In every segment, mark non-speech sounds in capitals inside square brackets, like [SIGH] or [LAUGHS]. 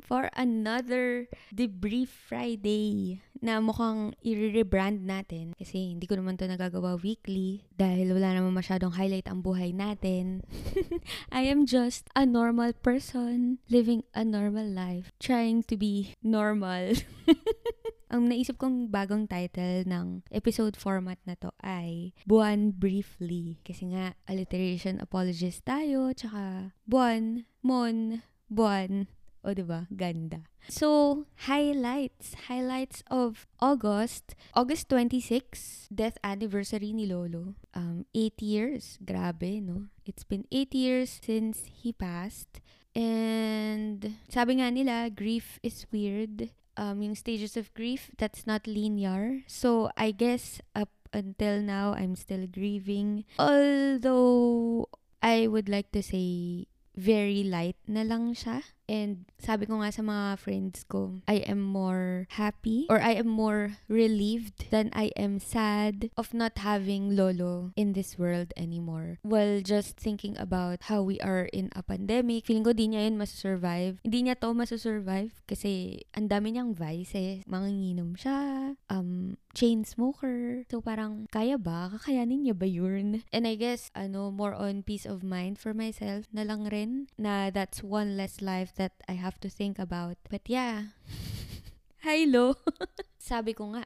for another Debrief Friday na mukhang i-rebrand natin kasi hindi ko naman to nagagawa weekly dahil wala naman masyadong highlight ang buhay natin. [LAUGHS] I am just a normal person living a normal life, trying to be normal. [LAUGHS] ang naisip kong bagong title ng episode format na to ay Buwan Briefly. Kasi nga, alliteration apologist tayo, tsaka buwan, mon, buwan. O, diba? Ganda. So, highlights. Highlights of August. August 26, death anniversary ni Lolo. Um, 8 years. Grabe, no? It's been 8 years since he passed. And sabi nga nila, grief is weird um, yung stages of grief, that's not linear. So, I guess up until now, I'm still grieving. Although, I would like to say, very light na lang siya. And sabi ko nga sa mga friends ko, I am more happy or I am more relieved than I am sad of not having Lolo in this world anymore. Well, just thinking about how we are in a pandemic, feeling ko di niya yun masusurvive. Hindi niya to masusurvive kasi ang dami niyang vices. Manginginom siya, um, chain smoker. So parang, kaya ba? Kakayanin niya ba yun? And I guess, ano, more on peace of mind for myself na lang rin na that's one less life that I have to think about. But yeah. [LAUGHS] Hi, Lo. [LAUGHS] Sabi ko nga,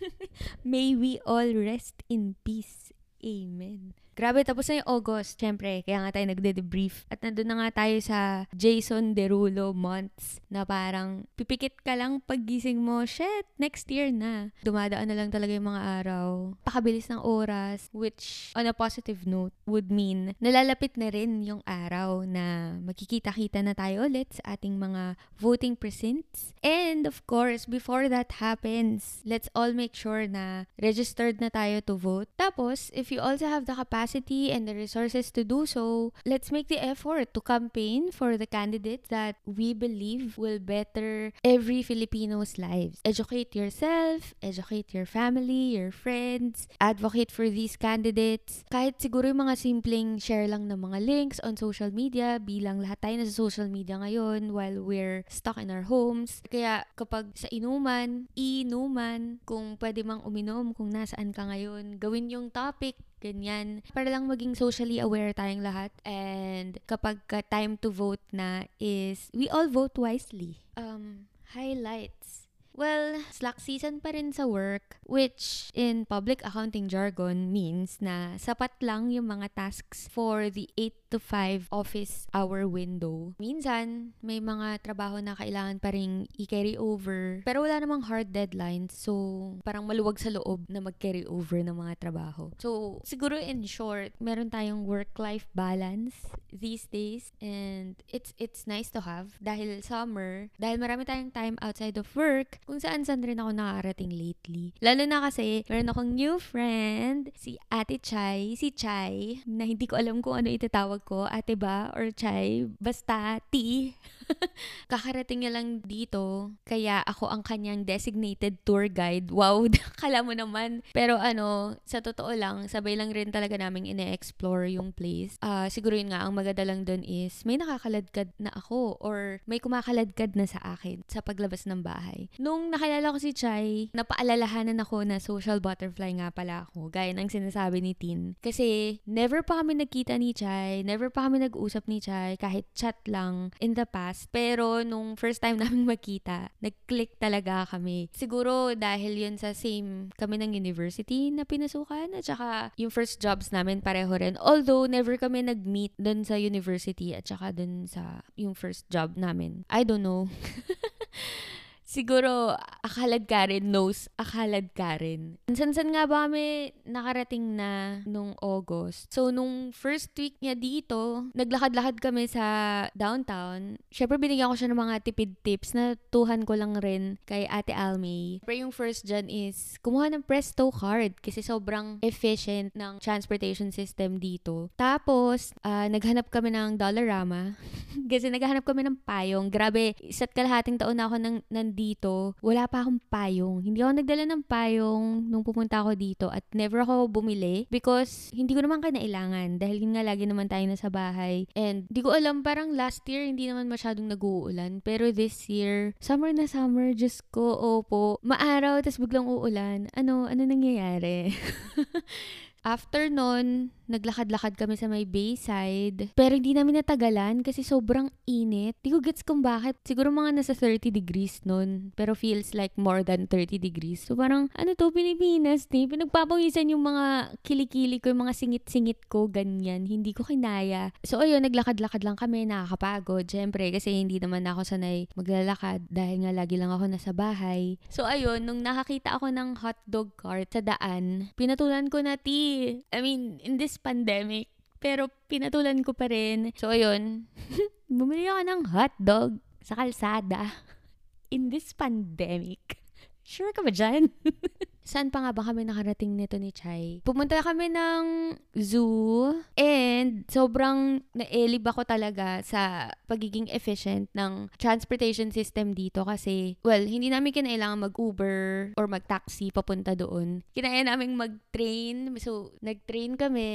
[LAUGHS] may we all rest in peace. Amen. Grabe, tapos na yung August, syempre, kaya nga tayo nagde-debrief. At nandun na nga tayo sa Jason Derulo months na parang pipikit ka lang paggising mo, shit, next year na. Dumadaan na lang talaga yung mga araw. Pakabilis ng oras, which on a positive note would mean nalalapit na rin yung araw na magkikita-kita na tayo ulit sa ating mga voting precincts. And of course, before that happens, let's all make sure na registered na tayo to vote. Tapos, if you also have the capacity capacity and the resources to do so, let's make the effort to campaign for the candidates that we believe will better every Filipino's lives. Educate yourself, educate your family, your friends, advocate for these candidates. Kahit siguro yung mga simpleng share lang ng mga links on social media bilang lahat tayo na sa social media ngayon while we're stuck in our homes. Kaya kapag sa inuman, inuman, kung pwede mang uminom, kung nasaan ka ngayon, gawin yung topic ganyan. Para lang maging socially aware tayong lahat. And kapag ka time to vote na is, we all vote wisely. Um, highlights. Well, slack season pa rin sa work, which in public accounting jargon means na sapat lang yung mga tasks for the 8 to 5 office hour window. Minsan, may mga trabaho na kailangan pa rin i-carry over, pero wala namang hard deadlines, so parang maluwag sa loob na mag-carry over ng mga trabaho. So, siguro in short, meron tayong work-life balance these days, and it's it's nice to have dahil summer, dahil marami tayong time outside of work, kung saan-saan rin ako nakarating lately. Lalo na kasi, meron akong new friend, si Ate Chai, si Chai, na hindi ko alam kung ano itatawag ko, ate ba, or Chai, basta T. [LAUGHS] [LAUGHS] Kakarating niya lang dito, kaya ako ang kanyang designated tour guide. Wow, [LAUGHS] kala mo naman. Pero ano, sa totoo lang, sabay lang rin talaga namin ine-explore yung place. Uh, siguro yun nga, ang maganda lang dun is, may nakakaladkad na ako, or may kumakaladkad na sa akin sa paglabas ng bahay. Nung nakilala ko si Chai, napaalalahanan ako na social butterfly nga pala ako, gaya ng sinasabi ni Tin. Kasi, never pa kami nagkita ni Chai, never pa kami nag-usap ni Chai, kahit chat lang in the past past. Pero nung first time [LAUGHS] namin magkita, nag-click talaga kami. Siguro dahil yun sa same kami ng university na pinasukan at saka yung first jobs namin pareho rin. Although never kami nag-meet dun sa university at saka dun sa yung first job namin. I don't know. [LAUGHS] siguro akalad ka rin knows akalad ka rin. San-san nga ba kami nakarating na nung August? So, nung first week niya dito, naglakad-lakad kami sa downtown. Siyempre, binigyan ko siya ng mga tipid tips na tuhan ko lang rin kay Ate Almay. Pero yung first dyan is, kumuha ng Presto card kasi sobrang efficient ng transportation system dito. Tapos, uh, naghanap kami ng Dollarama [LAUGHS] kasi naghanap kami ng payong. Grabe, isa't kalahating taon na ako nang, nandito dito, wala pa akong payong. Hindi ako nagdala ng payong nung pumunta ako dito at never ako bumili because hindi ko naman kinailangan dahil yun nga lagi naman tayo nasa bahay. And di ko alam, parang last year hindi naman masyadong nag-uulan. Pero this year, summer na summer, just ko, opo, maaraw, tapos biglang uulan. Ano, ano nangyayari? [LAUGHS] After nun, naglakad-lakad kami sa may Bayside. Pero hindi namin natagalan kasi sobrang init. Di ko gets kung bakit. Siguro mga nasa 30 degrees nun. Pero feels like more than 30 degrees. So parang, ano to, Pilipinas ni? Pinagpapawisan yung mga kilikili ko, yung mga singit-singit ko, ganyan. Hindi ko kinaya. So ayun, naglakad-lakad lang kami, nakakapagod. Siyempre, kasi hindi naman ako sanay maglalakad dahil nga lagi lang ako nasa bahay. So ayun, nung nakakita ako ng hotdog cart sa daan, pinatulan ko na, ti, I mean, in this pandemic, pero pinatulan ko pa rin. So, ayun, [LAUGHS] bumili ako ng hotdog sa kalsada [LAUGHS] in this pandemic. Sure ka ba dyan? [LAUGHS] Saan pa nga ba kami nakarating nito ni Chai? Pumunta kami ng zoo and sobrang naelib ako talaga sa pagiging efficient ng transportation system dito kasi, well, hindi namin kinailangan mag-Uber or mag-taxi papunta doon. Kinaya namin mag-train. So, nag-train kami,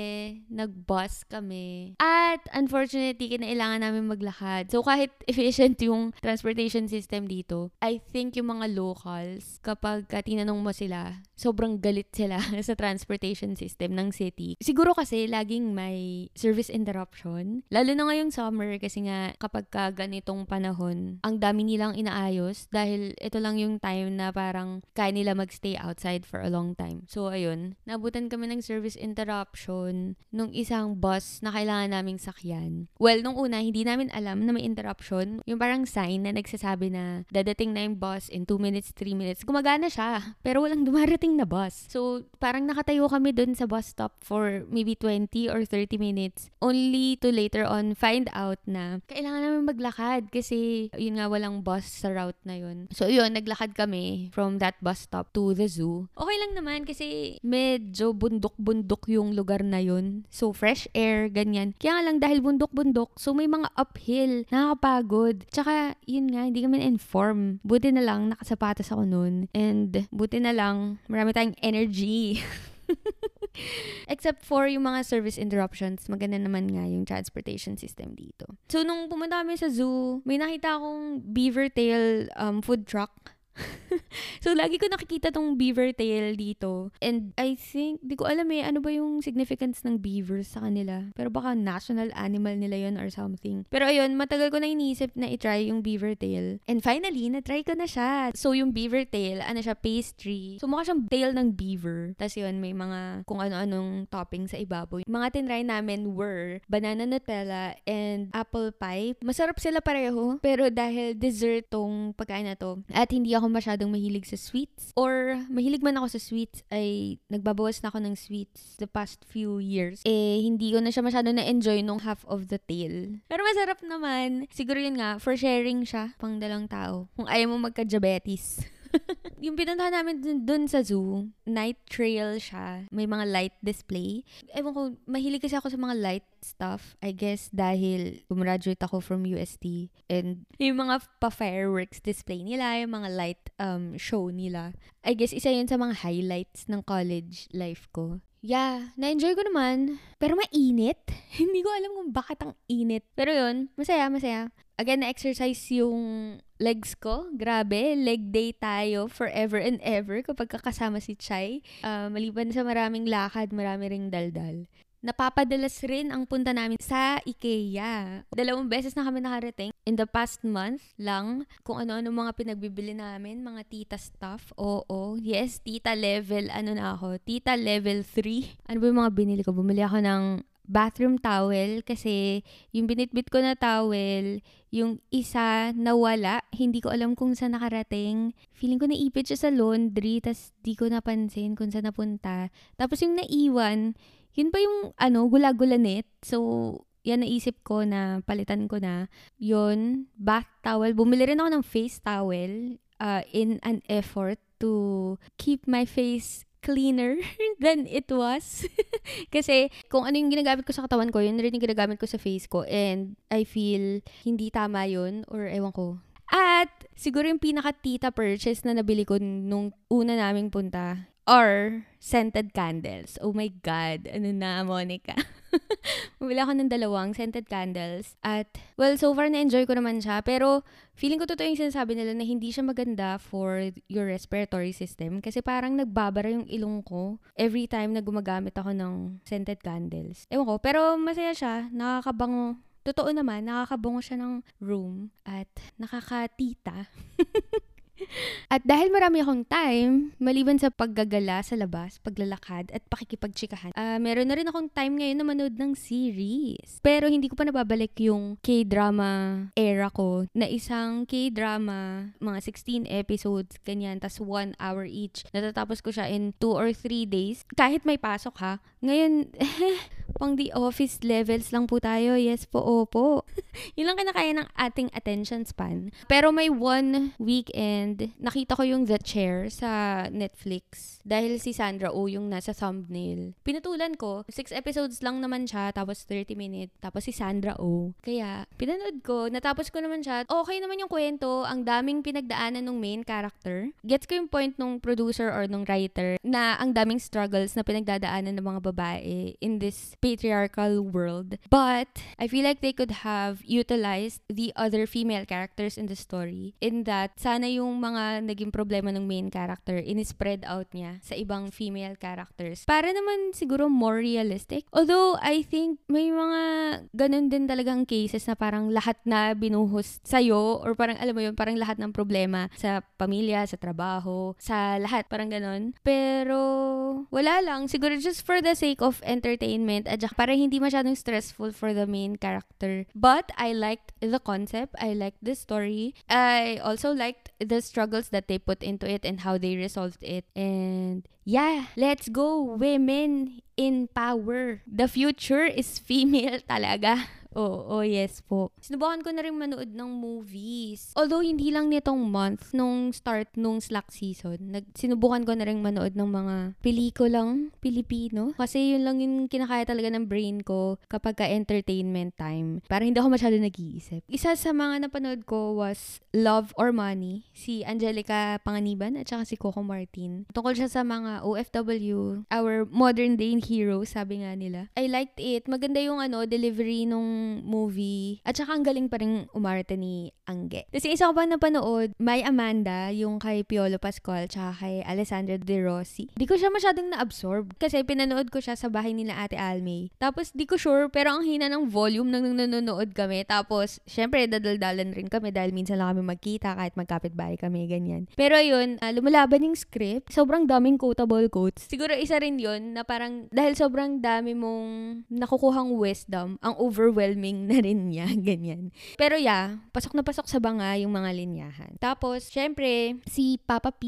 nag-bus kami. At, unfortunately, kinailangan namin maglakad. So, kahit [LAUGHS] efficient yung transportation system dito, I think yung mga locals, kapag tinanong mo sila, sobrang galit sila [LAUGHS] sa transportation system ng city. Siguro kasi laging may service interruption. Lalo na ngayong summer kasi nga kapag ka ganitong panahon, ang dami nilang inaayos dahil ito lang yung time na parang kaya nila magstay outside for a long time. So ayun, nabutan kami ng service interruption nung isang bus na kailangan naming sakyan. Well, nung una, hindi namin alam na may interruption. Yung parang sign na nagsasabi na dadating na yung bus in 2 minutes, 3 minutes. Gumagana siya, pero walang dumarating darating na bus. So, parang nakatayo kami dun sa bus stop for maybe 20 or 30 minutes. Only to later on find out na kailangan namin maglakad kasi yun nga walang bus sa route na yun. So, yun, naglakad kami from that bus stop to the zoo. Okay lang naman kasi medyo bundok-bundok yung lugar na yun. So, fresh air, ganyan. Kaya lang dahil bundok-bundok, so may mga uphill, nakakapagod. Tsaka, yun nga, hindi kami inform. Buti na lang, nakasapatos ako noon. And buti na lang, marami tayong energy. [LAUGHS] Except for yung mga service interruptions, maganda naman nga yung transportation system dito. So, nung pumunta kami sa zoo, may nakita akong beaver tail um, food truck [LAUGHS] so, lagi ko nakikita tong beaver tail dito. And I think, di ko alam eh, ano ba yung significance ng beavers sa kanila. Pero baka national animal nila yon or something. Pero ayun, matagal ko na iniisip na itry yung beaver tail. And finally, na-try ko na siya. So, yung beaver tail, ano siya, pastry. So, mukha siyang tail ng beaver. Tapos yun, may mga kung ano-anong topping sa ibabaw. Mga tinry namin were banana Nutella and apple pie. Masarap sila pareho. Pero dahil dessert tong pagkain na to, at hindi ako masyadong mahilig sa sweets or mahilig man ako sa sweets ay nagbabawas na ako ng sweets the past few years. Eh, hindi ko na siya masyadong na-enjoy nung half of the tail. Pero masarap naman. Siguro yun nga, for sharing siya pang dalang tao. Kung ayaw mo magka-diabetes. [LAUGHS] [LAUGHS] yung pinuntahan namin dun, dun sa zoo, night trail siya. May mga light display. Ewan ko, mahilig kasi ako sa mga light stuff. I guess dahil gumraduate ako from UST. And yung mga pa-fireworks display nila, yung mga light um, show nila. I guess isa yun sa mga highlights ng college life ko. Yeah, na-enjoy ko naman. Pero mainit. [LAUGHS] Hindi ko alam kung bakit ang init. Pero yun, masaya, masaya. Again, na-exercise yung legs ko. Grabe, leg day tayo forever and ever kapag kakasama si Chai. Uh, maliban sa maraming lakad, marami ring daldal. Napapadalas rin ang punta namin sa IKEA. Dalawang beses na kami nakarating. In the past month lang, kung ano-ano mga pinagbibili namin, mga tita stuff. Oo, yes, tita level, ano na ako, tita level 3. Ano ba yung mga binili ko? Bumili ako ng bathroom towel kasi yung binitbit ko na towel, yung isa nawala, hindi ko alam kung saan nakarating. Feeling ko naipit siya sa laundry, tas di ko napansin kung saan napunta. Tapos yung naiwan, yun pa yung ano, gula-gula net. So, yan naisip ko na palitan ko na. Yun, bath towel. Bumili rin ako ng face towel uh, in an effort to keep my face cleaner [LAUGHS] than it was. [LAUGHS] Kasi kung ano yung ginagamit ko sa katawan ko, yun rin yung ginagamit ko sa face ko. And I feel hindi tama yun or ewan ko. At siguro yung pinaka-tita purchase na nabili ko nung una naming punta are scented candles. Oh my God, ano na, Monica? [LAUGHS] Bumili ako ng dalawang scented candles. At, well, so far na-enjoy ko naman siya. Pero, feeling ko totoo yung sinasabi nila na hindi siya maganda for your respiratory system. Kasi parang nagbabara yung ilong ko every time na gumagamit ako ng scented candles. Ewan ko, pero masaya siya. Nakakabango. Totoo naman, nakakabango siya ng room at nakakatita. [LAUGHS] At dahil marami akong time, maliban sa paggagala sa labas, paglalakad, at pakikipagtsikahan, uh, meron na rin akong time ngayon na manood ng series. Pero hindi ko pa nababalik yung K-drama era ko na isang K-drama, mga 16 episodes, ganyan, tas 1 hour each. Natatapos ko siya in 2 or 3 days. Kahit may pasok ha. Ngayon, [LAUGHS] pang the office levels lang po tayo. Yes po, opo. [LAUGHS] Yun lang kinakaya ng ating attention span. Pero may one weekend, nakita ko yung The Chair sa Netflix. Dahil si Sandra oh, yung nasa thumbnail. Pinatulan ko. Six episodes lang naman siya, tapos 30 minutes. Tapos si Sandra. Oh. Kaya, pinanood ko. Natapos ko naman siya. Okay naman yung kwento. Ang daming pinagdaanan ng main character. Gets ko yung point nung producer or nung writer na ang daming struggles na pinagdadaanan ng mga babae in this patriarchal world. But I feel like they could have utilized the other female characters in the story in that sana yung mga naging problema ng main character in-spread out niya sa ibang female characters. Para naman siguro more realistic. Although I think may mga ganun din talagang cases na parang lahat na binuhos sa'yo or parang alam mo yun, parang lahat ng problema sa pamilya, sa trabaho, sa lahat, parang ganun. Pero wala lang. Siguro just for the sake of entertainment at para hindi masyadong stressful for the main character. But I liked the concept. I liked the story. I also liked the struggles that they put into it and how they resolved it. And yeah, let's go women in power. The future is female talaga. Oo, oh, yes po. Sinubukan ko na rin manood ng movies. Although, hindi lang nitong month, nung start nung Slack season, nag, sinubukan ko na rin manood ng mga pelikulang Pilipino. Kasi yun lang yung kinakaya talaga ng brain ko kapag ka-entertainment time. Para hindi ako masyado nag-iisip. Isa sa mga napanood ko was Love or Money, si Angelica Panganiban at saka si Coco Martin. Tungkol siya sa mga OFW, our modern day heroes, sabi nga nila. I liked it. Maganda yung ano, delivery nung movie. At saka ang galing pa rin umarte ni Angge. Kasi isa ko pa napanood, May Amanda, yung kay Piolo Pascual, tsaka kay Alessandra De Rossi. Di ko siya masyadong na-absorb. Kasi pinanood ko siya sa bahay nila Ate Almay. Tapos di ko sure, pero ang hina ng volume nang nanonood kami. Tapos, syempre, dadaldalan rin kami dahil minsan lang kami magkita kahit magkapit bahay kami, ganyan. Pero ayun, uh, lumalaban yung script. Sobrang daming quotable quotes. Siguro isa rin yun na parang dahil sobrang dami mong nakukuhang wisdom, ang overwhelming overwhelming na rin niya, [LAUGHS] ganyan. Pero yeah, pasok na pasok sa banga yung mga linyahan. Tapos, syempre, si Papa P,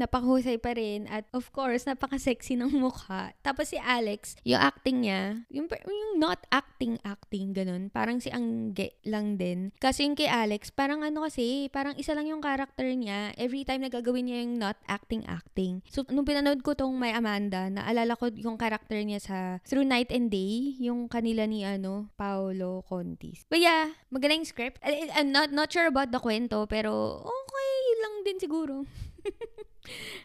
napakahusay pa rin at of course, napaka-sexy ng mukha. Tapos si Alex, yung acting niya, yung, yung not acting acting, ganun. Parang si Angge lang din. Kasi yung kay Alex, parang ano kasi, parang isa lang yung character niya. Every time na gagawin niya yung not acting acting. So, nung pinanood ko tong May Amanda, naalala ko yung character niya sa Through Night and Day, yung kanila ni ano, Paul Paolo Contis. But yeah, magaling script. I'm not, not sure about the kwento, pero okay lang din siguro. [LAUGHS]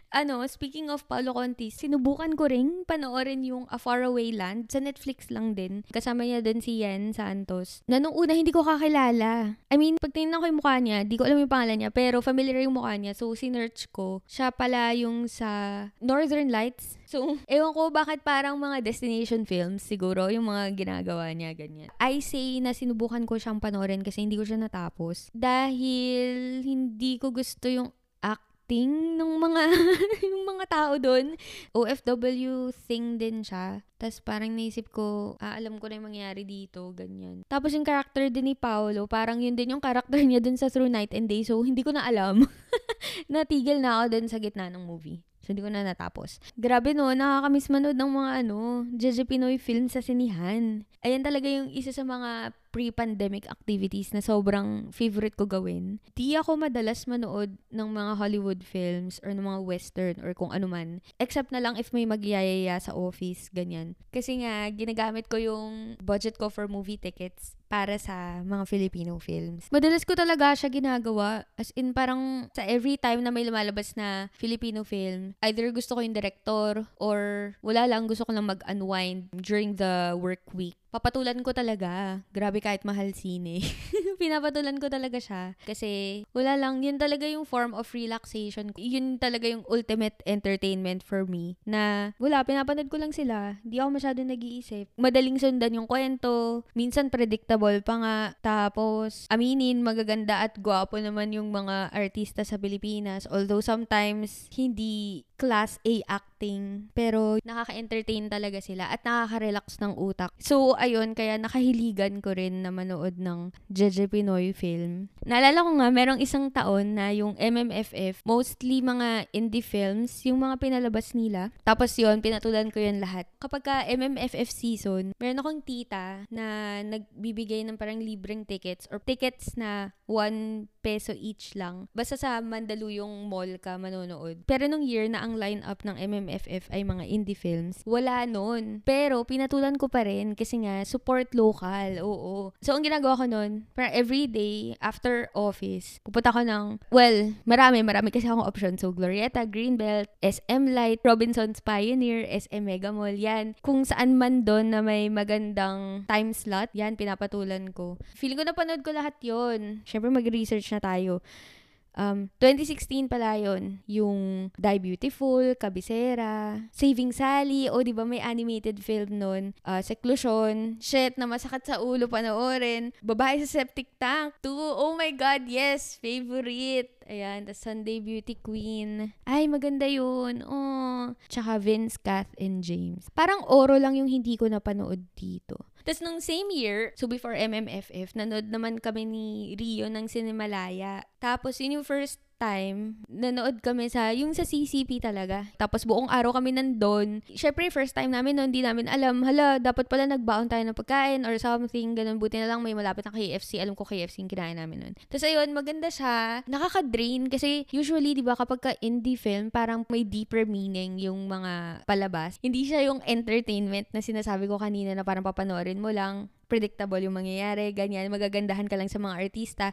ano, speaking of Paulo Contis, sinubukan ko ring panoorin yung A Faraway Land. Sa Netflix lang din. Kasama niya din si Yen Santos. Na nung una, hindi ko kakilala. I mean, pag tinignan ko yung mukha niya, di ko alam yung pangalan niya, pero familiar yung mukha niya. So, sinerch ko. Siya pala yung sa Northern Lights. So, [LAUGHS] ewan ko bakit parang mga destination films siguro yung mga ginagawa niya, ganyan. I say na sinubukan ko siyang panoorin kasi hindi ko siya natapos. Dahil hindi ko gusto yung acting ng mga [LAUGHS] yung mga tao doon. OFW thing din siya. Tapos parang naisip ko, ah, alam ko na yung mangyayari dito, ganyan. Tapos yung character din ni Paolo, parang yun din yung character niya dun sa Through Night and Day. So, hindi ko na alam. [LAUGHS] Natigil na ako dun sa gitna ng movie. So, hindi ko na natapos. Grabe no, nakakamiss manood ng mga ano, JJ Pinoy film sa sinihan. Ayan talaga yung isa sa mga pre-pandemic activities na sobrang favorite ko gawin. Di ako madalas manood ng mga Hollywood films or ng mga western or kung ano man. Except na lang if may magyayaya sa office, ganyan. Kasi nga, ginagamit ko yung budget ko for movie tickets para sa mga Filipino films. Madalas ko talaga siya ginagawa. As in, parang sa every time na may lumalabas na Filipino film, either gusto ko yung director or wala lang, gusto ko lang mag-unwind during the work week papatulan ko talaga. Grabe kahit mahal sine. [LAUGHS] Pinapatulan ko talaga siya. Kasi wala lang, yun talaga yung form of relaxation. Yun talaga yung ultimate entertainment for me. Na wala, pinapanood ko lang sila. Di ako masyado nag-iisip. Madaling sundan yung kwento. Minsan predictable pa nga. Tapos, aminin, magaganda at gwapo naman yung mga artista sa Pilipinas. Although sometimes, hindi class A acting. Pero nakaka-entertain talaga sila at nakaka-relax ng utak. So, ayun, kaya nakahiligan ko rin na manood ng Jeje Pinoy film. Naalala ko nga, merong isang taon na yung MMFF, mostly mga indie films, yung mga pinalabas nila. Tapos yun, pinatulan ko yun lahat. Kapag ka MMFF season, meron akong tita na nagbibigay ng parang libreng tickets or tickets na 1 peso each lang. Basta sa Mandaluyong Mall ka manonood. Pero nung year na ang lineup ng MMFF ay mga indie films, wala nun. Pero pinatulan ko pa rin kasi nga support local. Oo. So ang ginagawa ko nun, para every day after office, pupunta ko ng, well, marami, marami kasi akong option. So Glorieta, Greenbelt, SM Light, Robinson's Pioneer, SM Mega Mall, yan. Kung saan man doon na may magandang time slot, yan, pinapatulan ko. Feeling ko napanood ko lahat yon syempre mag-research na tayo. Um, 2016 pala yun. Yung Die Beautiful, Kabisera, Saving Sally, o di ba may animated film nun, uh, Seclusion, shit na masakit sa ulo panoorin, Babae sa Septic Tank 2, oh my god, yes, favorite. Ayan, the Sunday Beauty Queen. Ay, maganda yun. Oh. Tsaka Vince, Kath, and James. Parang oro lang yung hindi ko napanood dito. Tapos nung same year, so before MMFF, nanood naman kami ni Rio ng Cinemalaya. Tapos yun yung first time, nanood kami sa, yung sa CCP talaga. Tapos buong araw kami nandun. Syempre, first time namin noon, hindi namin alam, hala, dapat pala nagbaon tayo ng pagkain or something, ganun. Buti na lang may malapit ng KFC. Alam ko KFC yung kinain namin noon. Tapos ayun, maganda siya. Nakaka-drain kasi usually, di ba, kapag ka indie film, parang may deeper meaning yung mga palabas. Hindi siya yung entertainment na sinasabi ko kanina na parang papanoorin mo lang predictable yung mangyayari, ganyan, magagandahan ka lang sa mga artista.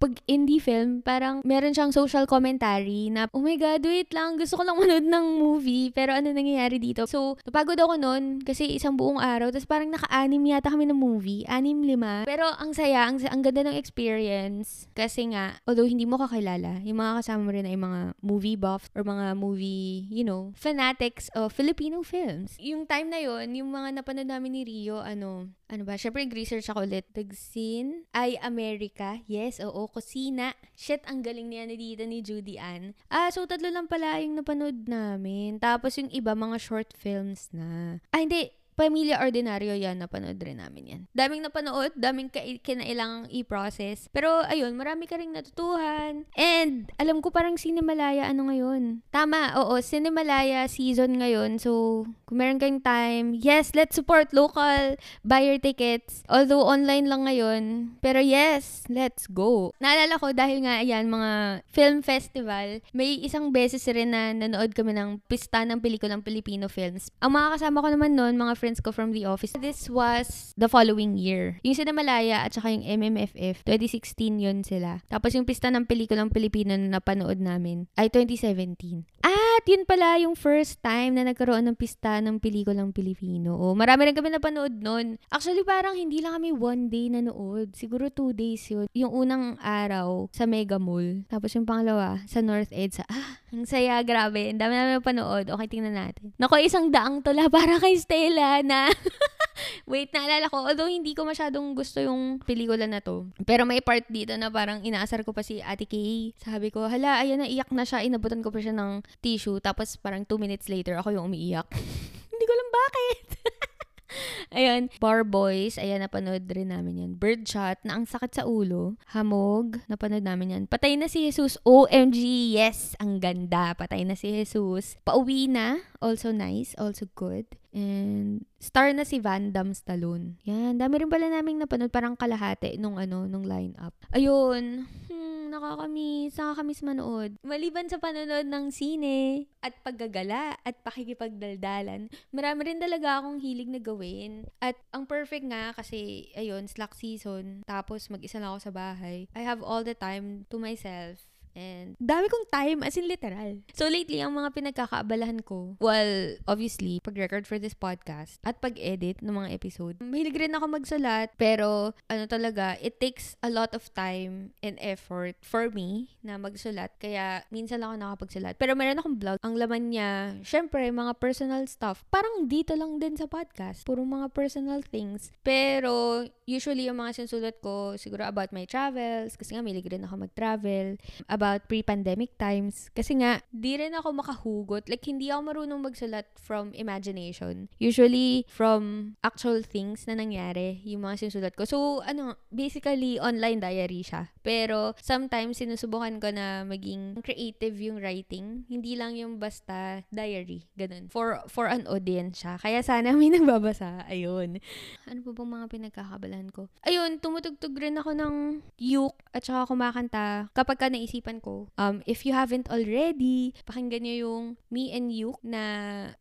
Pag indie film, parang meron siyang social commentary na, oh my God, wait lang, gusto ko lang manood ng movie, pero ano nangyayari dito? So, napagod ako noon kasi isang buong araw, tapos parang naka-anim yata kami ng movie, anim, lima. Pero ang saya, ang, ang ganda ng experience kasi nga, although hindi mo kakilala, yung mga kasama mo rin ay mga movie buff or mga movie, you know, fanatics of Filipino films. Yung time na yon yung mga napanood namin ni Rio, ano, ano ba, syempre research ako ulit. Tagsin, ay America. Yes, oo, Kusina. Shit, ang galing niya ni dito ni Judy Ann. Ah, so tatlo lang pala yung napanood namin. Tapos yung iba, mga short films na. Ah, hindi, Pamilya Ordinaryo yan, napanood rin namin yan. Daming napanood, daming ka- kinailangang i-process. Pero ayun, marami ka rin natutuhan. And alam ko parang Cinemalaya ano ngayon. Tama, oo, Cinemalaya season ngayon. So, kung meron kayong time, yes, let's support local, buy your tickets. Although online lang ngayon. Pero yes, let's go. Naalala ko dahil nga, ayan, mga film festival, may isang beses rin na nanood kami ng pista ng pelikulang Filipino films. Ang mga kasama ko naman noon, mga friends ko from the office. This was the following year. Yung Sinamalaya at saka yung MMFF, 2016 yun sila. Tapos yung pista ng pelikulang Pilipino na napanood namin ay 2017. At yun pala yung first time na nagkaroon ng pista ng pelikulang Pilipino. O, marami rin kami napanood nun. Actually, parang hindi lang kami one day nanood. Siguro two days yun. Yung unang araw sa Mega Mall. Tapos yung pangalawa sa North Edge. Sa, [LAUGHS] ah, ang saya, grabe. Ang dami namin napanood. Okay, tingnan natin. Nako, isang daang tula para kay Stella na [LAUGHS] wait, naalala ko, although hindi ko masyadong gusto yung pelikula na to, pero may part dito na parang inaasar ko pa si Ate Kay. Sabi ko, hala, ayan na, iyak na siya, inabutan ko pa siya ng tissue, tapos parang two minutes later, ako yung umiiyak. [LAUGHS] hindi ko alam bakit. [LAUGHS] Ayun, Bar Boys, ayan, napanood rin namin yan. Birdshot, na ang sakit sa ulo. Hamog, napanood namin yan. Patay na si Jesus. OMG, yes, ang ganda. Patay na si Jesus. Pauwi na, also nice, also good. And star na si Van Damme Stallone. Yan, dami rin pala naming napanood parang kalahati nung ano, nung lineup. Ayun, hmm, nakakamiss, nakakamiss manood. Maliban sa panonood ng sine at paggagala at pakikipagdaldalan, marami rin talaga akong hilig na gawin. At ang perfect nga kasi, ayun, slack season, tapos mag-isa lang ako sa bahay. I have all the time to myself And dami kong time, as in literal. So lately, ang mga pinagkakaabalahan ko, well, obviously, pag-record for this podcast at pag-edit ng mga episode. Mahilig rin ako magsulat, pero ano talaga, it takes a lot of time and effort for me na magsulat. Kaya minsan lang ako nakapagsulat. Pero meron akong blog. Ang laman niya, syempre, mga personal stuff. Parang dito lang din sa podcast. Puro mga personal things. Pero usually, yung mga sinusulat ko, siguro about my travels, kasi nga, mahilig rin ako mag-travel about pre-pandemic times. Kasi nga, di rin ako makahugot. Like, hindi ako marunong magsulat from imagination. Usually, from actual things na nangyari, yung mga sinusulat ko. So, ano, basically, online diary siya. Pero, sometimes, sinusubukan ko na maging creative yung writing. Hindi lang yung basta diary. Ganun. For, for an audience siya. Kaya sana [LAUGHS] may nagbabasa. Ayun. Ano pa bang mga pinagkakabalan ko? Ayun, tumutugtog rin ako ng yuk at saka kumakanta kapag ka naisipan naisipan ko, um, if you haven't already, pakinggan nyo yung Me and You na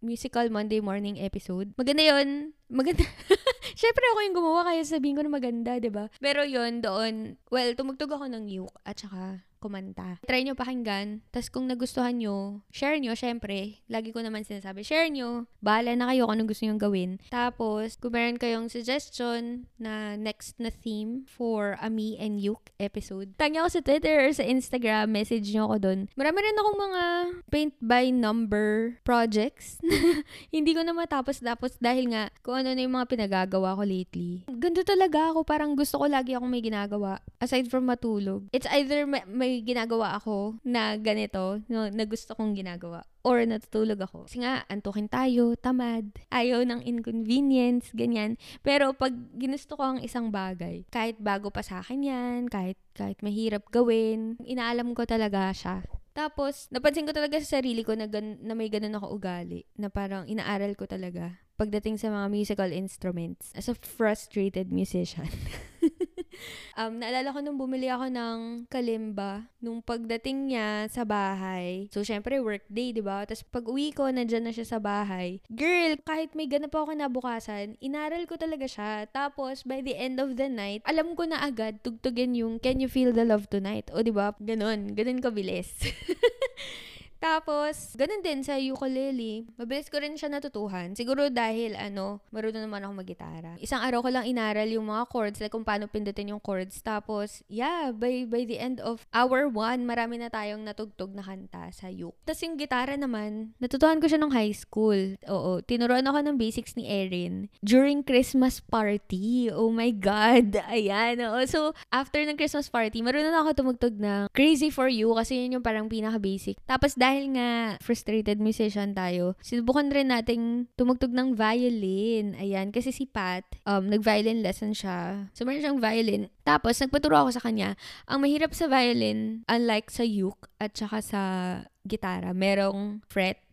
musical Monday morning episode. Maganda yon Maganda. [LAUGHS] Siyempre ako yung gumawa kaya sabihin ko na maganda, 'di ba? Pero yon doon, well, tumugtog ako ng Yuke at saka kumanta. Try nyo pakinggan. Tapos kung nagustuhan nyo, share nyo, syempre. Lagi ko naman sinasabi, share nyo. Bahala na kayo kung anong gusto nyo gawin. Tapos, kung meron kayong suggestion na next na theme for a Me and Yuke episode, tanya ako sa Twitter or sa Instagram, message nyo ako doon. Marami rin akong mga paint by number projects. [LAUGHS] Hindi ko na matapos tapos dahil nga kung ano na yung mga pinagagawa ko lately. Ganto talaga ako. Parang gusto ko lagi akong may ginagawa. Aside from matulog. It's either may, may may ginagawa ako na ganito, no, na gusto kong ginagawa. Or natutulog ako. Kasi nga, antukin tayo, tamad, ayaw ng inconvenience, ganyan. Pero pag ginusto ko ang isang bagay, kahit bago pa sa akin yan, kahit, kahit mahirap gawin, inaalam ko talaga siya. Tapos, napansin ko talaga sa sarili ko na, gan- na may ganun ako ugali. Na parang inaaral ko talaga pagdating sa mga musical instruments as a frustrated musician. [LAUGHS] um, naalala ko nung bumili ako ng kalimba, nung pagdating niya sa bahay, so syempre workday, di ba? Tapos pag uwi ko, nandyan na siya sa bahay. Girl, kahit may ganap ako kinabukasan, inaral ko talaga siya. Tapos by the end of the night, alam ko na agad tugtugin yung Can You Feel the Love Tonight? O di ba? Ganon, ganon kabilis. [LAUGHS] Tapos, ganun din sa ukulele. Mabilis ko rin siya natutuhan. Siguro dahil, ano, marunong naman ako mag-gitara. Isang araw ko lang inaral yung mga chords, like kung paano pindutin yung chords. Tapos, yeah, by, by the end of hour one, marami na tayong natugtog na kanta sa uke. Tapos yung gitara naman, natutuhan ko siya nung high school. Oo, tinuruan ako ng basics ni Erin during Christmas party. Oh my God! [LAUGHS] Ayan, oo. So, after ng Christmas party, marunong ako tumugtog na Crazy For You kasi yun yung parang pinaka-basic. Tapos, dahil nga frustrated musician tayo, sinubukan rin nating tumugtog ng violin. Ayan, kasi si Pat, um, nag-violin lesson siya. So, meron siyang violin. Tapos, nagpaturo ako sa kanya. Ang mahirap sa violin, unlike sa uke at saka sa gitara, merong fret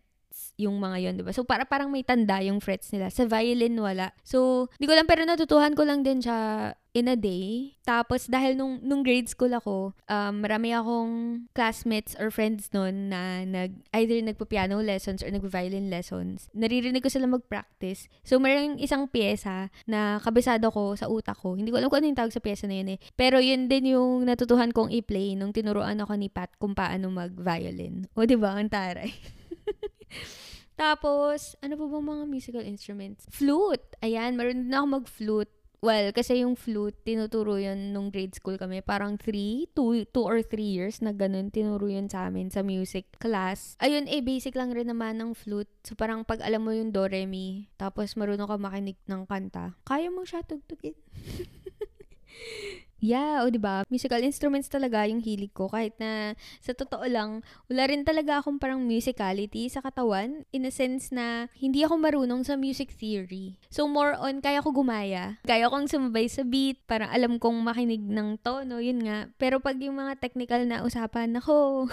yung mga yon, 'di ba? So para parang may tanda yung frets nila. Sa violin wala. So, di ko lang pero natutuhan ko lang din siya in a day. Tapos dahil nung nung grade school ako, um, marami akong classmates or friends noon na nag either nagpo-piano lessons or nagpo-violin lessons. Naririnig ko sila mag-practice. So mayroong isang pyesa na kabisado ko sa utak ko. Hindi ko alam kung ano yung tawag sa pyesa na yun eh. Pero yun din yung natutuhan kong i-play nung tinuruan ako ni Pat kung paano mag-violin. O di ba ang taray. [LAUGHS] Tapos, ano po bang mga musical instruments? Flute. Ayan, meron din ako mag-flute. Well, kasi yung flute, tinuturo yun nung grade school kami. Parang 3, 2, 2 or 3 years na ganun, tinuro yun sa amin sa music class. Ayun, eh, basic lang rin naman ng flute. So, parang pag alam mo yung do, re, mi, tapos marunong ka makinig ng kanta, kaya mo siya tugtugin. [LAUGHS] Yeah, o 'di ba? Musical instruments talaga yung hilig ko kahit na sa totoo lang wala rin talaga akong parang musicality sa katawan in a sense na hindi ako marunong sa music theory. So more on kaya ko gumaya, kaya kong sumabay sa beat, para alam kong makinig ng tono, yun nga. Pero pag yung mga technical na usapan, nako.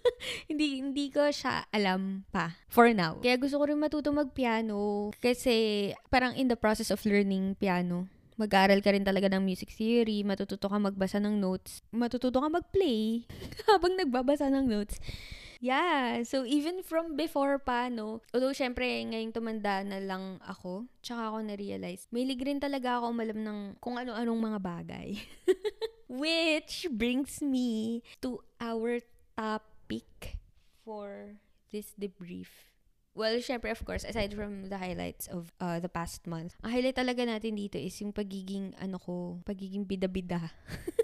[LAUGHS] hindi hindi ko siya alam pa for now. Kaya gusto ko rin matuto mag-piano kasi parang in the process of learning piano, mag-aaral ka rin talaga ng music theory, matututo ka magbasa ng notes, matututo ka mag-play [LAUGHS] habang nagbabasa ng notes. Yeah, so even from before pa, no, although syempre ngayong tumanda na lang ako, tsaka ako na-realize, may rin talaga ako malam ng kung ano-anong mga bagay. [LAUGHS] Which brings me to our topic for this debrief. Well, syempre, of course, aside from the highlights of uh, the past month, ang highlight talaga natin dito is yung pagiging, ano ko, pagiging bida-bida.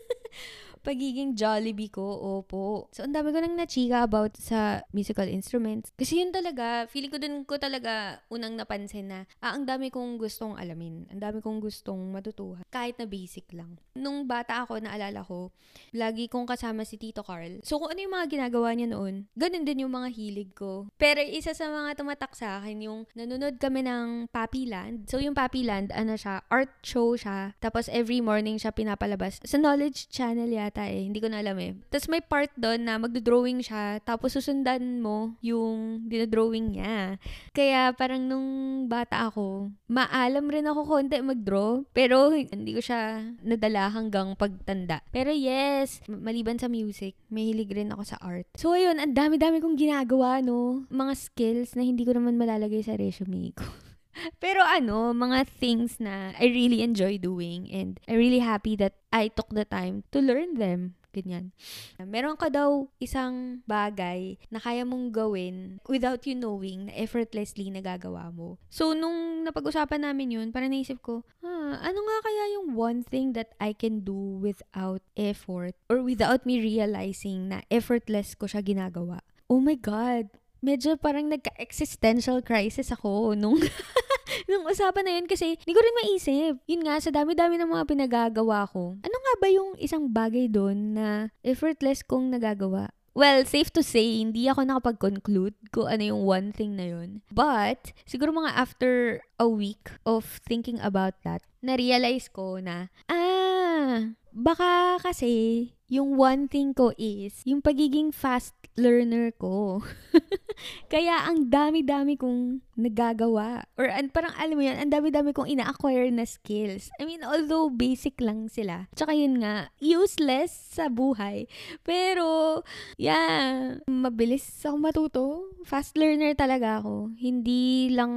[LAUGHS] pagiging Jollibee ko, opo. So, ang dami ko nang nachika about sa musical instruments. Kasi yun talaga, feeling ko dun ko talaga unang napansin na, ah, ang dami kong gustong alamin. Ang dami kong gustong matutuhan. Kahit na basic lang. Nung bata ako, naalala ko, lagi kong kasama si Tito Carl. So, kung ano yung mga ginagawa niya noon, ganun din yung mga hilig ko. Pero isa sa mga tumatak sa akin, yung nanonood kami ng Papi Land. So, yung Papi Land, ano siya, art show siya. Tapos, every morning siya pinapalabas. Sa Knowledge Channel yata yata eh. Hindi ko na alam eh. Tapos may part doon na magdo-drawing siya, tapos susundan mo yung dinodrawing niya. Kaya parang nung bata ako, maalam rin ako konti mag-draw, pero hindi ko siya nadala hanggang pagtanda. Pero yes, maliban sa music, may hilig rin ako sa art. So ayun, ang dami-dami kong ginagawa, no? Mga skills na hindi ko naman malalagay sa resume ko. [LAUGHS] [LAUGHS] Pero ano, mga things na I really enjoy doing and I'm really happy that I took the time to learn them. Ganyan. Meron ka daw isang bagay na kaya mong gawin without you knowing na effortlessly nagagawa mo. So, nung napag-usapan namin yun, parang naisip ko, ah, ano nga kaya yung one thing that I can do without effort or without me realizing na effortless ko siya ginagawa? Oh my God! Medyo parang nagka-existential crisis ako nung [LAUGHS] nung usapan na yun kasi hindi ko rin maisip. Yun nga, sa dami-dami ng mga pinagagawa ko. Ano nga ba yung isang bagay doon na effortless kong nagagawa? Well, safe to say, hindi ako nakapag-conclude kung ano yung one thing na yun. But, siguro mga after a week of thinking about that, na-realize ko na, ah, baka kasi yung one thing ko is yung pagiging fast learner ko. [LAUGHS] Kaya ang dami-dami kong nagagawa. Or an, parang alam mo yan, ang dami-dami kong ina-acquire na skills. I mean, although basic lang sila. Tsaka yun nga, useless sa buhay. Pero, yeah, mabilis ako matuto. Fast learner talaga ako. Hindi lang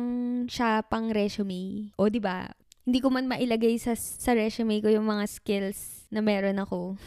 siya pang resume. O, di ba? Hindi ko man mailagay sa, sa resume ko yung mga skills na meron ako.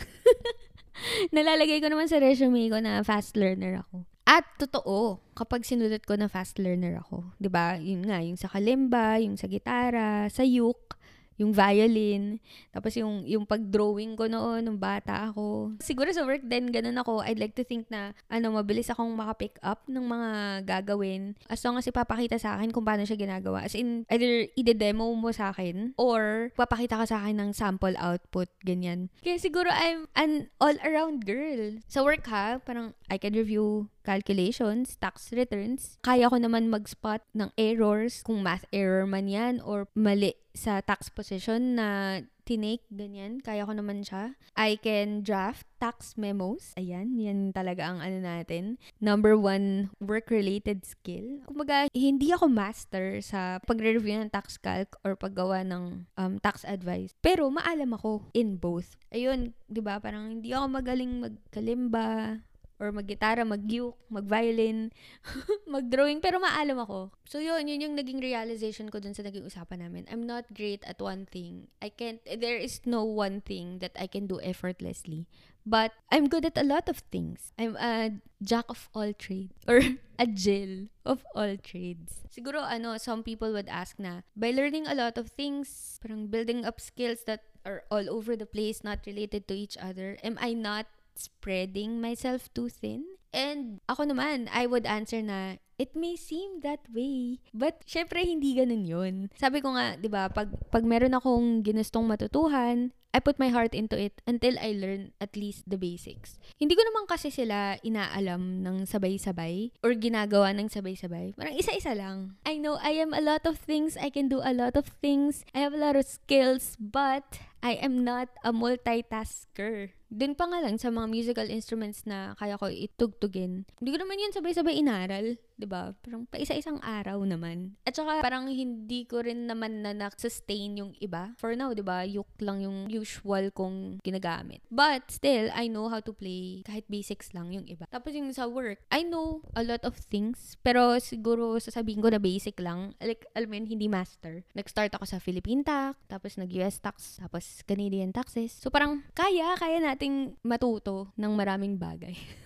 [LAUGHS] Nalalagay ko naman sa resume ko na fast learner ako. At totoo, kapag sinulat ko na fast learner ako, 'di ba? Yun nga, yung sa kalimba, yung sa gitara, sa uke, yung violin, tapos yung, yung pag-drawing ko noon, nung bata ako. Siguro sa work din, ganun ako. I'd like to think na, ano, mabilis akong makapick up ng mga gagawin. As long as ipapakita sa akin kung paano siya ginagawa. As in, either ide-demo mo sa akin, or papakita ka sa akin ng sample output, ganyan. Kaya siguro I'm an all-around girl. Sa work ha, parang I can review calculations, tax returns. Kaya ko naman mag-spot ng errors, kung math error man yan, or mali sa tax position na tinake, ganyan. Kaya ko naman siya. I can draft tax memos. Ayan, yan talaga ang ano natin. Number one, work-related skill. Kumbaga, hindi ako master sa pagre-review ng tax calc or paggawa ng um, tax advice. Pero maalam ako in both. Ayun, di ba? Parang hindi ako magaling magkalimba, or mag-gitara, mag-uke, mag-violin, [LAUGHS] mag-drawing, pero maalam ako. So yun, yun yung naging realization ko dun sa naging usapan namin. I'm not great at one thing. I can't, there is no one thing that I can do effortlessly. But I'm good at a lot of things. I'm a jack of all trades or [LAUGHS] a Jill of all trades. Siguro ano, some people would ask na by learning a lot of things, parang building up skills that are all over the place, not related to each other, am I not spreading myself too thin? And ako naman, I would answer na, it may seem that way. But, syempre, hindi ganun yun. Sabi ko nga, di ba, pag, pag meron akong ginustong matutuhan, I put my heart into it until I learn at least the basics. Hindi ko naman kasi sila inaalam ng sabay-sabay or ginagawa ng sabay-sabay. Parang isa-isa lang. I know I am a lot of things. I can do a lot of things. I have a lot of skills, but I am not a multitasker. Dun pa nga lang sa mga musical instruments na kaya ko itugtugin. Hindi ko naman yun sabay-sabay inaral. 'Di ba? Parang pa isa-isang araw naman. At saka parang hindi ko rin naman na na-sustain yung iba. For now, 'di ba? Yuk lang yung usual kong ginagamit. But still, I know how to play kahit basics lang yung iba. Tapos yung sa work, I know a lot of things, pero siguro sasabihin ko na basic lang. Like, alam mo yun, hindi master. Nag-start ako sa Philippine tax, tapos nag-US tax, tapos Canadian taxes. So parang kaya, kaya nating matuto ng maraming bagay. [LAUGHS]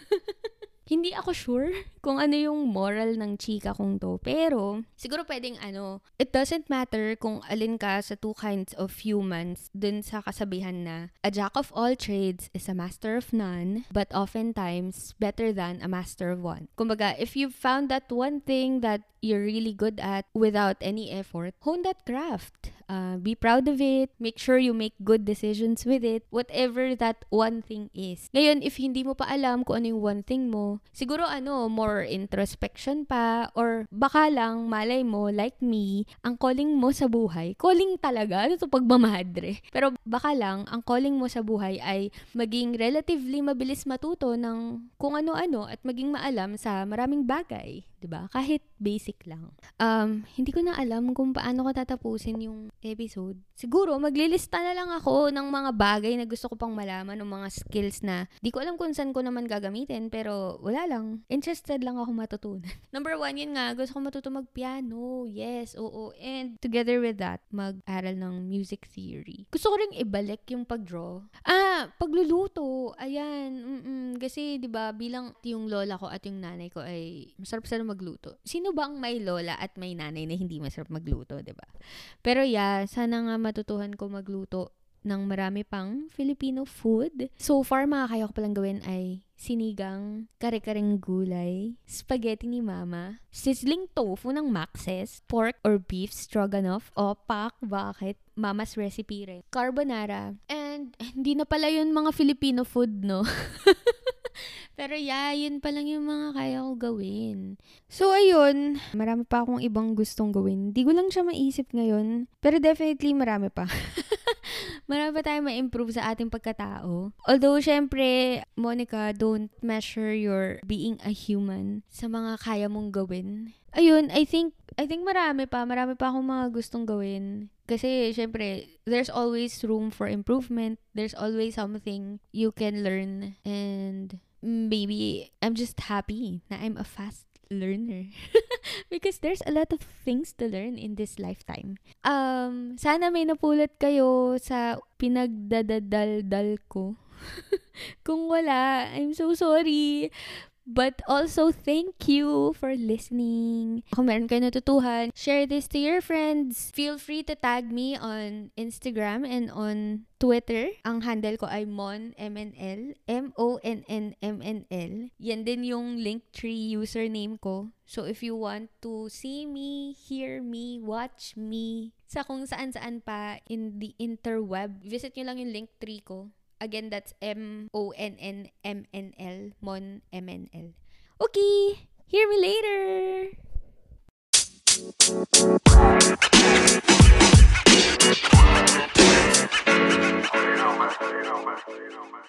Hindi ako sure [LAUGHS] kung ano yung moral ng chika kong to. Pero, siguro pwedeng ano, it doesn't matter kung alin ka sa two kinds of humans dun sa kasabihan na a jack of all trades is a master of none, but oftentimes better than a master of one. Kumbaga, if you found that one thing that you're really good at without any effort, hone that craft. Uh, be proud of it. Make sure you make good decisions with it. Whatever that one thing is. Ngayon, if hindi mo pa alam kung ano yung one thing mo, siguro ano, more introspection pa or baka lang, malay mo, like me, ang calling mo sa buhay, calling talaga, ano to pagmamadre. [LAUGHS] Pero baka lang, ang calling mo sa buhay ay maging relatively mabilis matuto ng kung ano-ano at maging maalam sa maraming bagay. 'Di ba? Kahit basic lang. Um, hindi ko na alam kung paano ko tatapusin yung episode. Siguro maglilista na lang ako ng mga bagay na gusto ko pang malaman o mga skills na di ko alam kung saan ko naman gagamitin pero wala lang. Interested lang ako matutunan. [LAUGHS] Number one, yun nga, gusto ko matuto mag-piano. Yes, oo. And together with that, mag-aral ng music theory. Gusto ko ring ibalik yung pag-draw. Ah, pagluluto. Ayan. Mm-mm. Kasi, di ba, bilang yung lola ko at yung nanay ko ay masarap sila magluto. Sino ba ang may lola at may nanay na hindi masarap magluto, 'di ba? Pero yeah, sana nga matutuhan ko magluto ng marami pang Filipino food. So far, mga kaya ko palang gawin ay sinigang, kare-kareng gulay, spaghetti ni mama, sizzling tofu ng Maxes, pork or beef stroganoff, opak, bakit? Mama's recipe rin. Carbonara. And [LAUGHS] hindi na pala yun mga Filipino food, no? [LAUGHS] Pero yeah, yun pa lang yung mga kaya ko gawin. So, ayun. Marami pa akong ibang gustong gawin. Di ko lang siya maisip ngayon. Pero definitely marami pa. [LAUGHS] marami pa tayong ma-improve sa ating pagkatao. Although, syempre, Monica, don't measure your being a human sa mga kaya mong gawin. Ayun, I think, I think marami pa. Marami pa akong mga gustong gawin. Kasi, syempre, there's always room for improvement. There's always something you can learn. And maybe I'm just happy na I'm a fast learner. [LAUGHS] because there's a lot of things to learn in this lifetime. Um, sana may napulot kayo sa pinagdadadaldal ko. [LAUGHS] Kung wala, I'm so sorry. But also, thank you for listening. Kung meron kayo natutuhan, share this to your friends. Feel free to tag me on Instagram and on Twitter. Ang handle ko ay monmnl, M-O-N-N-M-N-L. Yan din yung Linktree username ko. So, if you want to see me, hear me, watch me, sa kung saan-saan pa in the interweb, visit nyo lang yung Linktree ko. Again, that's M-O-N-N-M-N-L. Mon M-N-L. Okay! Hear me later! You know, man. You know, man. You know, man.